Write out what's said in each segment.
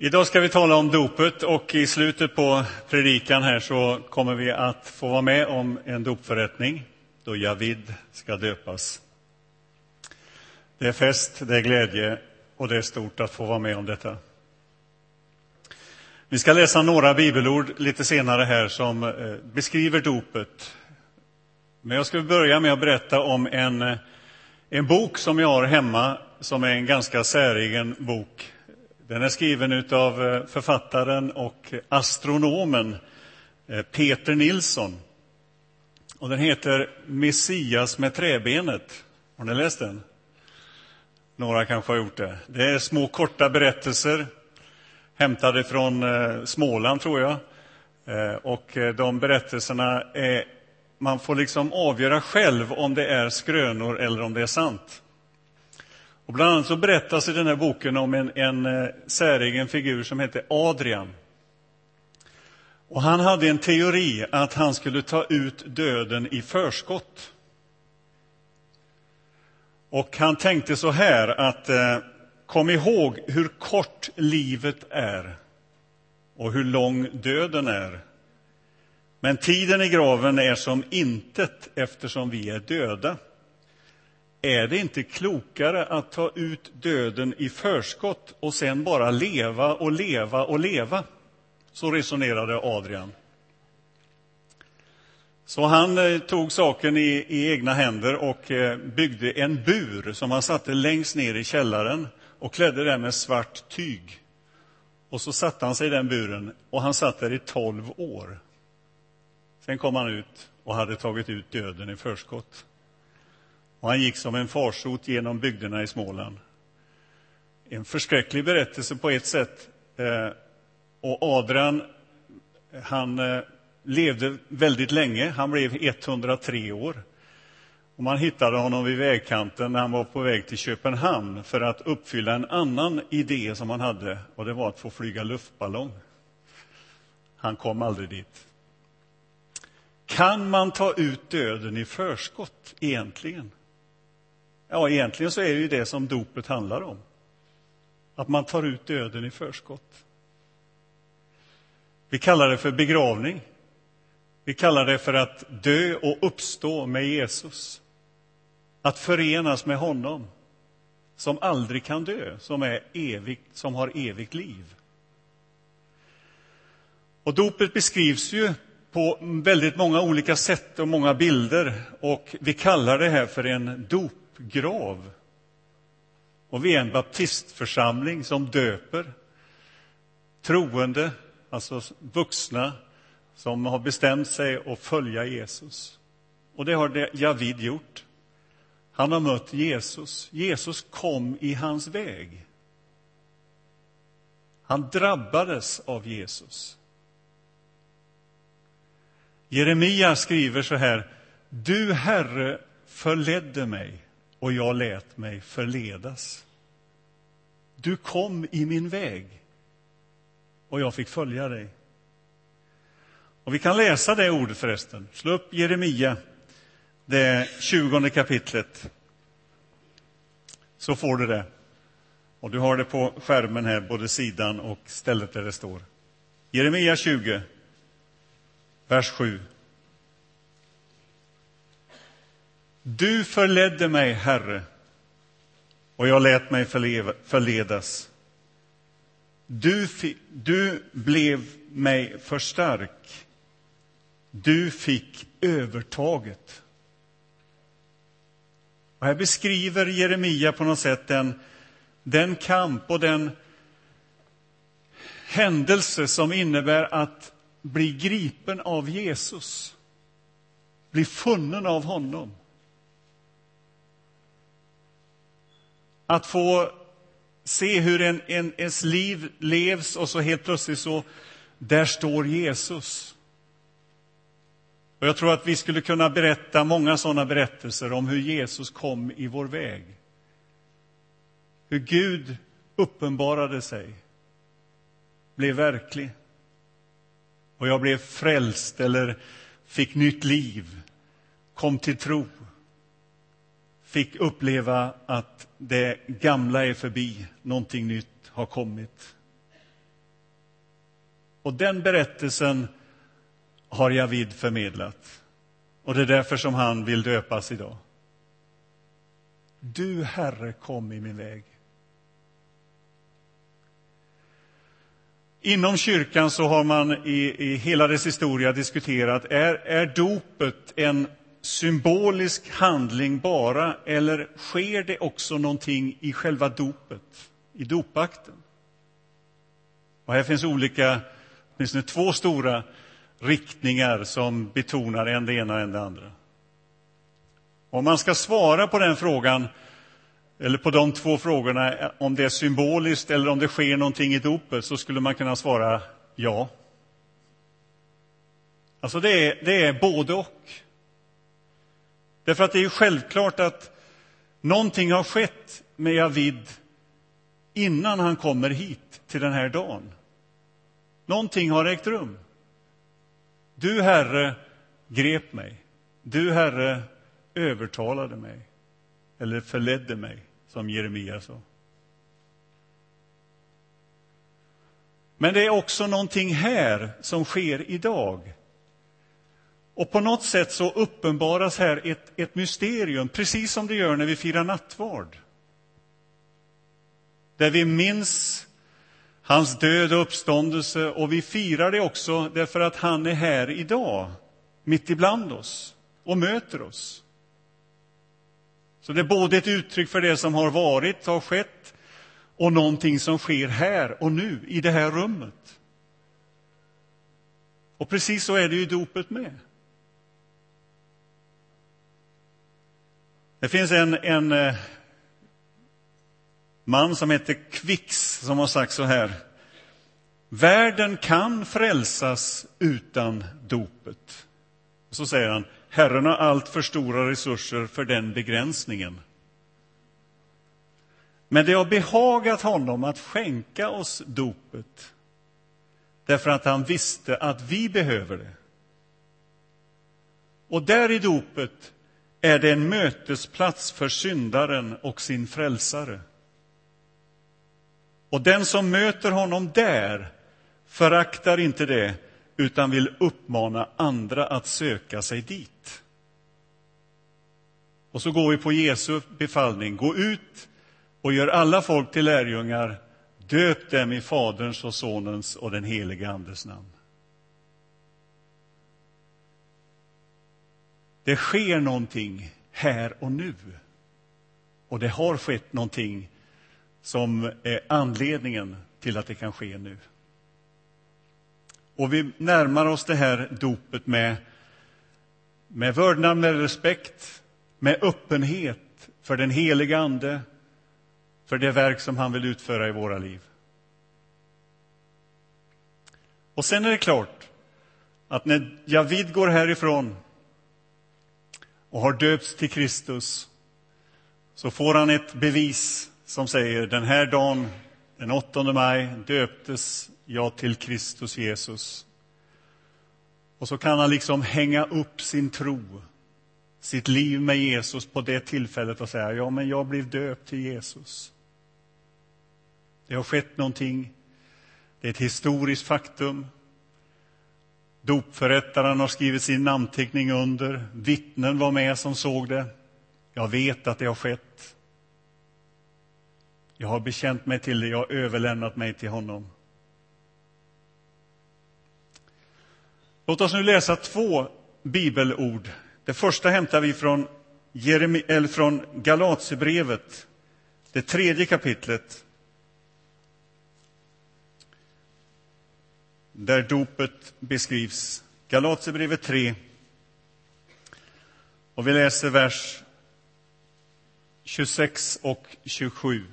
Idag ska vi tala om dopet och i slutet på predikan här så kommer vi att få vara med om en dopförrättning då Javid ska döpas. Det är fest, det är glädje och det är stort att få vara med om detta. Vi ska läsa några bibelord lite senare här som eh, beskriver dopet. Men jag ska börja med att berätta om en, eh, en bok som jag har hemma som är en ganska säregen bok den är skriven av eh, författaren och astronomen eh, Peter Nilsson. Och den heter Messias med träbenet. Har ni läst den? Några kanske har gjort det. Det är små korta berättelser hämtade från eh, Småland, tror jag. Och de berättelserna är... Man får liksom avgöra själv om det är skrönor eller om det är sant. Och bland annat så berättas i den här boken om en, en eh, säregen figur som hette Adrian. Och han hade en teori att han skulle ta ut döden i förskott. Och han tänkte så här att eh, kom ihåg hur kort livet är och hur lång döden är. Men tiden i graven är som intet eftersom vi är döda. Är det inte klokare att ta ut döden i förskott och sen bara leva och leva och leva? Så resonerade Adrian. Så han eh, tog saken i, i, egna händer och eh, byggde en bur som han satte längst ner i källaren och klädde den med svart tyg. Och så satte han sig i den buren och han satt där i tolv år. Sen kom han ut och hade tagit ut döden i förskott. Och han gick som en farsot genom bygderna i Småland. En förskräcklig berättelse på ett sätt. Eh, och Adrian, han eh, levde väldigt länge. Han blev 103 år. Och man hittade honom vid vägkanten när han var på väg till Köpenhamn för att uppfylla en annan idé som han hade, och det var att få flyga luftballong. Han kom aldrig dit. Kan man ta ut döden i förskott, egentligen? Ja, egentligen så är det ju det som dopet handlar om. Att man tar ut döden i förskott. Vi kallar det för begravning. Vi kallar det för att dö och uppstå med Jesus. Att förenas med honom som aldrig kan dö, som, är evigt, som har evigt liv. Och dopet beskrivs ju på väldigt många olika sätt och många bilder. Och vi kallar det här för en dop grav. Och vi är en baptistförsamling som döper troende, alltså vuxna som har bestämt sig att följa Jesus. Och det har Javid gjort. Han har mött Jesus. Jesus kom i hans väg. Han drabbades av Jesus. Jeremia skriver så här. Du, Herre, förledde mig och jag lät mig förledas. Du kom i min väg och jag fick följa dig. Och Vi kan läsa det ordet förresten. Slå upp Jeremia, det tjugonde kapitlet. Så får du det. Och Du har det på skärmen här, både sidan och stället där det står. Jeremia 20, vers 7. Du förledde mig, Herre, och jag lät mig förledas. Du, du blev mig för stark. Du fick övertaget. Och här beskriver Jeremia på något sätt den, den kamp och den händelse som innebär att bli gripen av Jesus, bli funnen av honom. Att få se hur en, en, ens liv levs och så helt plötsligt så, där står Jesus. Och jag tror att vi skulle kunna berätta många sådana berättelser om hur Jesus kom i vår väg. Hur Gud uppenbarade sig, blev verklig. Och jag blev frälst eller fick nytt liv, kom till tro fick uppleva att det gamla är förbi, någonting nytt har kommit. Och den berättelsen har Javid förmedlat. Och det är därför som han vill döpas idag. Du, Herre, kom i min väg. Inom kyrkan så har man i, i hela dess historia diskuterat, är, är dopet en symbolisk handling bara, eller sker det också någonting i själva dopet, i dopakten? Och här finns olika, åtminstone två stora riktningar som betonar en det ena och en det andra. Om man ska svara på den frågan, eller på de två frågorna, om det är symboliskt eller om det sker någonting i dopet, så skulle man kunna svara ja. Alltså det är, det är både och. Därför att det är ju självklart att någonting har skett med Javid innan han kommer hit till den här dagen. Någonting har ägt rum. Du, Herre, grep mig. Du, Herre, övertalade mig, eller förledde mig, som Jeremia sa. Men det är också någonting här som sker idag. Och på något sätt så uppenbaras här ett, ett mysterium, precis som det gör när vi firar nattvard. Där vi minns hans död och uppståndelse och vi firar det också därför att han är här idag, mitt ibland oss och möter oss. Så det är både ett uttryck för det som har varit, har skett och någonting som sker här och nu, i det här rummet. Och precis så är det ju i dopet med. Det finns en, en eh, man som heter Kvix som har sagt så här. Världen kan frälsas utan dopet. Så säger han, Herren har allt för stora resurser för den begränsningen. Men det har behagat honom att skänka oss dopet därför att han visste att vi behöver det. Och där i dopet är det en mötesplats för syndaren och sin frälsare. Och den som möter honom där föraktar inte det utan vill uppmana andra att söka sig dit. Och så går vi på Jesu befallning. Gå ut och gör alla folk till lärjungar. Döp dem i Faderns och Sonens och den helige Andes namn. Det sker någonting här och nu. Och det har skett någonting som är anledningen till att det kan ske nu. Och vi närmar oss det här dopet med, med vördnad, med respekt, med öppenhet för den heliga Ande, för det verk som han vill utföra i våra liv. Och sen är det klart att när Javid går härifrån och har döpts till Kristus så får han ett bevis som säger den här dagen, den 8 maj, döptes jag till Kristus Jesus. Och så kan han liksom hänga upp sin tro, sitt liv med Jesus på det tillfället och säga, ja, men jag blev döpt till Jesus. Det har skett någonting. Det är ett historiskt faktum. Dopförrättaren har skrivit sin namnteckning under. Vittnen var med som såg det. Jag vet att det har skett. Jag har bekänt mig till det, jag har överlämnat mig till honom. Låt oss nu läsa två bibelord. Det första hämtar vi från, Jeremi, eller från Galatsebrevet, det tredje kapitlet. Där dopet beskrivs. Galaterbrevet 3. Och vi läser vers 26 och 27.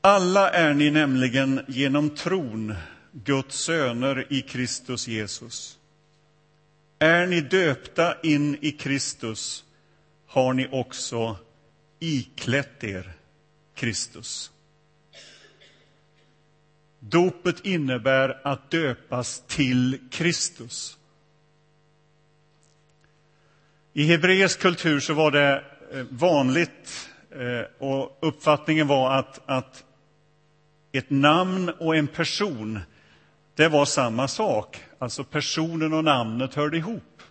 Alla är ni nämligen genom tron Guds söner i Kristus Jesus. Är ni döpta in i Kristus har ni också iklätt er Kristus. Dopet innebär att döpas till Kristus. I hebreisk kultur så var det eh, vanligt eh, och uppfattningen var att, att ett namn och en person, det var samma sak. Alltså personen och namnet hörde ihop.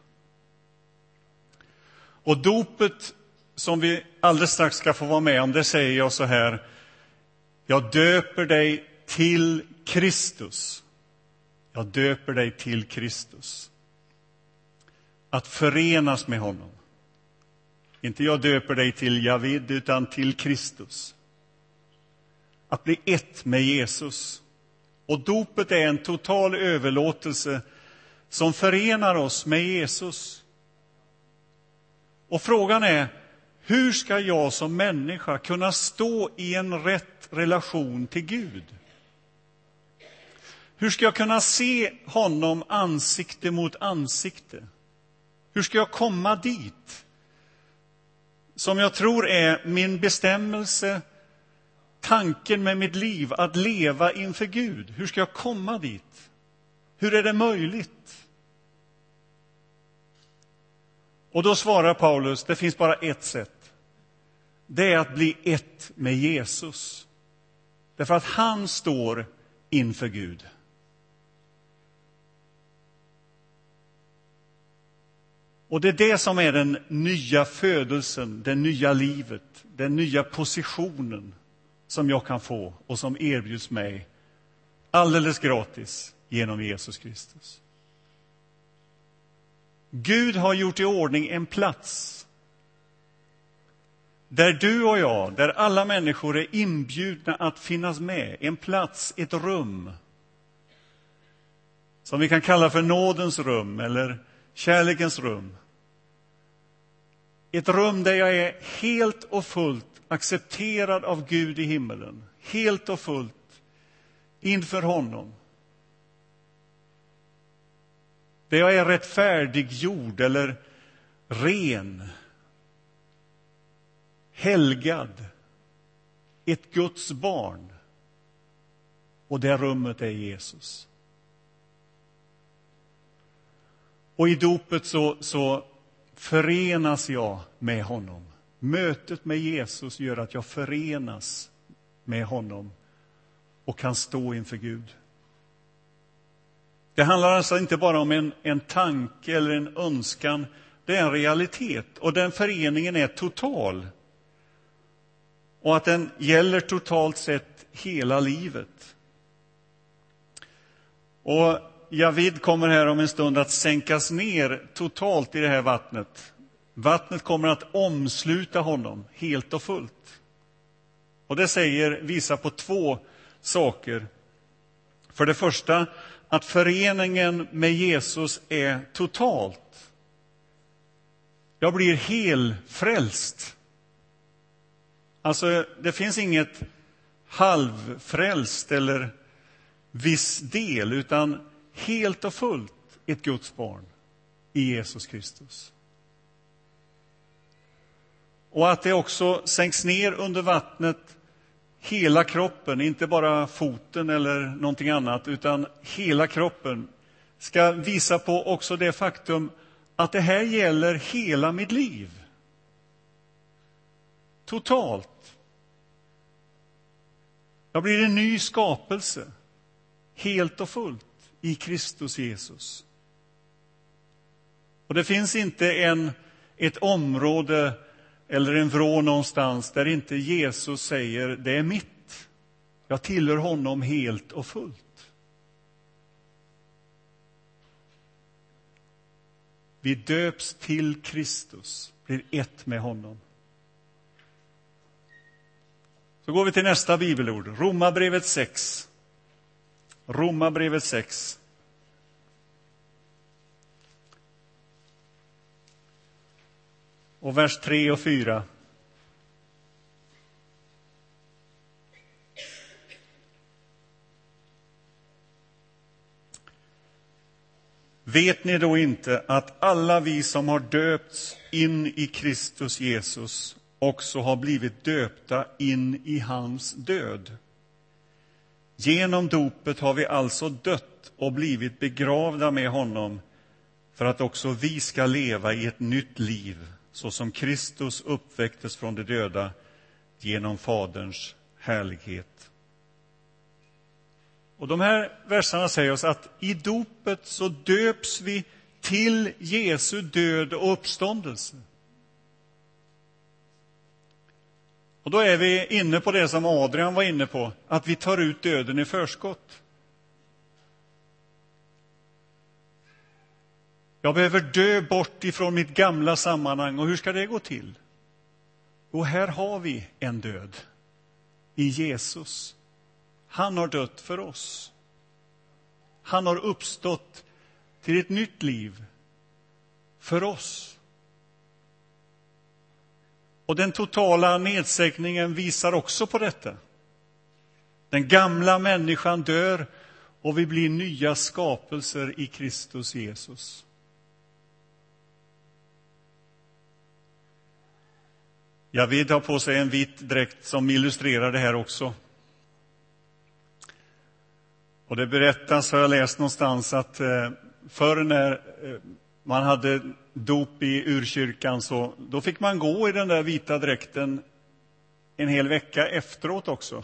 Och dopet som vi alldeles strax ska få vara med om, det säger jag så här. Jag döper dig till Kristus. Jag döper dig till Kristus. Att förenas med honom. Inte jag döper dig till Javid, utan till Kristus. Att bli ett med Jesus. Och dopet är en total överlåtelse som förenar oss med Jesus. Och frågan är, hur ska jag som människa kunna stå i en rätt relation till Gud? Hur ska jag kunna se honom ansikte mot ansikte? Hur ska jag komma dit? Som jag tror är min bestämmelse, tanken med mitt liv, att leva inför Gud. Hur ska jag komma dit? Hur är det möjligt? Och då svarar Paulus, det finns bara ett sätt. Det är att bli ett med Jesus. Därför att han står inför Gud. Och det är det som är den nya födelsen, det nya livet, den nya positionen som jag kan få och som erbjuds mig alldeles gratis genom Jesus Kristus. Gud har gjort i ordning en plats där du och jag, där alla människor är inbjudna att finnas med. En plats, ett rum som vi kan kalla för nådens rum eller kärlekens rum. Ett rum där jag är helt och fullt accepterad av Gud i himmelen. Helt och fullt inför honom. Där jag är rättfärdiggjord eller ren. Helgad. Ett Guds barn. Och det rummet är Jesus. Och i dopet så, så förenas jag med honom. Mötet med Jesus gör att jag förenas med honom och kan stå inför Gud. Det handlar alltså inte bara om en, en tanke eller en önskan, det är en realitet. Och den föreningen är total. Och att den gäller totalt sett hela livet. Och Javid kommer här om en stund att sänkas ner totalt i det här vattnet. Vattnet kommer att omsluta honom helt och fullt. Och det säger, visar på två saker. För det första att föreningen med Jesus är totalt. Jag blir helfrälst. Alltså, det finns inget halvfrälst eller viss del, utan helt och fullt ett Guds barn i Jesus Kristus. Och att det också sänks ner under vattnet hela kroppen, inte bara foten eller någonting annat, utan hela kroppen ska visa på också det faktum att det här gäller hela mitt liv. Totalt. Jag blir en ny skapelse, helt och fullt i Kristus Jesus. Och det finns inte en, ett område eller en vrå någonstans där inte Jesus säger det är mitt. Jag tillhör honom helt och fullt. Vi döps till Kristus, blir ett med honom. Så går vi till nästa bibelord, Romarbrevet 6. Romarbrevet 6. Och vers 3 och 4. Vet ni då inte att alla vi som har döpts in i Kristus Jesus också har blivit döpta in i hans död? Genom dopet har vi alltså dött och blivit begravda med honom för att också vi ska leva i ett nytt liv så som Kristus uppväcktes från de döda genom Faderns härlighet. Och de här verserna säger oss att i dopet så döps vi till Jesu död och uppståndelse. Och då är vi inne på det som Adrian var inne på, att vi tar ut döden i förskott. Jag behöver dö bort ifrån mitt gamla sammanhang. Och hur ska det gå till? Och här har vi en död i Jesus. Han har dött för oss. Han har uppstått till ett nytt liv för oss. Och den totala nedsäckningen visar också på detta. Den gamla människan dör och vi blir nya skapelser i Kristus Jesus. Javid har på sig en vit dräkt som illustrerar det här också. Och det berättas, har jag läst någonstans, att eh, förr när eh, man hade dop i urkyrkan så då fick man gå i den där vita dräkten en hel vecka efteråt också.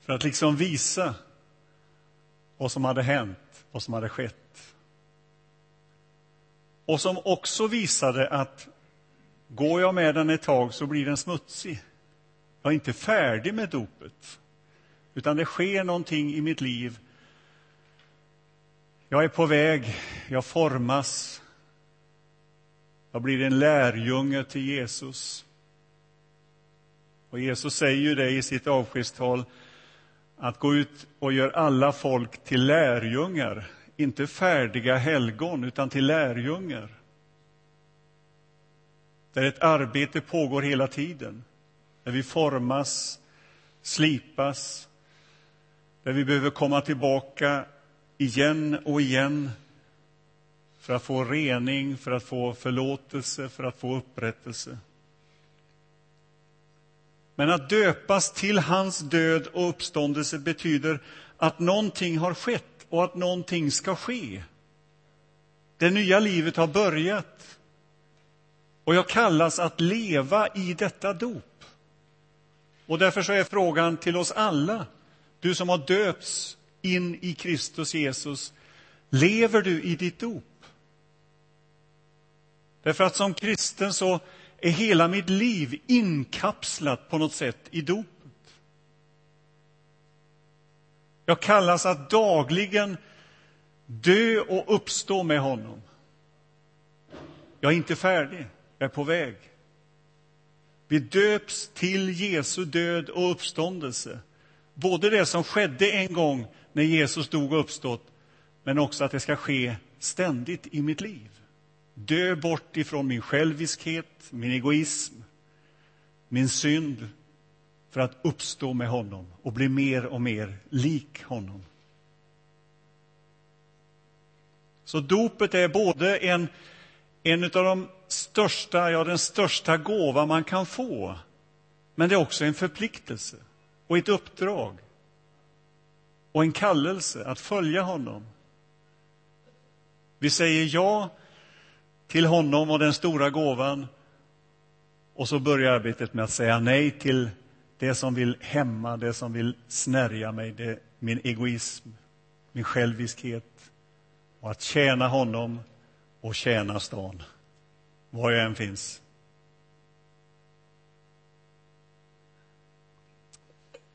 För att liksom visa vad som hade hänt, vad som hade skett. Och som också visade att går jag med den ett tag så blir den smutsig. Jag är inte färdig med dopet, utan det sker någonting i mitt liv jag är på väg, jag formas. Jag blir en lärjunge till Jesus. Och Jesus säger ju det i sitt avskedstal, att gå ut och gör alla folk till lärjungar, inte färdiga helgon, utan till lärjungar. Där ett arbete pågår hela tiden, där vi formas, slipas, där vi behöver komma tillbaka igen och igen för att få rening, för att få förlåtelse, för att få upprättelse. Men att döpas till hans död och uppståndelse betyder att någonting har skett och att någonting ska ske. Det nya livet har börjat. Och jag kallas att leva i detta dop. Och därför så är frågan till oss alla, du som har döpts in i Kristus Jesus, lever du i ditt dop? Därför att som kristen så är hela mitt liv inkapslat på något sätt i dopet. Jag kallas att dagligen dö och uppstå med honom. Jag är inte färdig, jag är på väg. Vi döps till Jesu död och uppståndelse. Både det som skedde en gång när Jesus dog och uppstått, men också att det ska ske ständigt i mitt liv. Dö bort ifrån min själviskhet, min egoism, min synd för att uppstå med honom och bli mer och mer lik honom. Så dopet är både en, en av de största, ja, den största gåva man kan få, men det är också en förpliktelse och ett uppdrag och en kallelse att följa honom. Vi säger ja till honom och den stora gåvan och så börjar arbetet med att säga nej till det som vill hämma, det som vill snärja mig, det, min egoism, min själviskhet och att tjäna honom och tjäna stan, var jag än finns.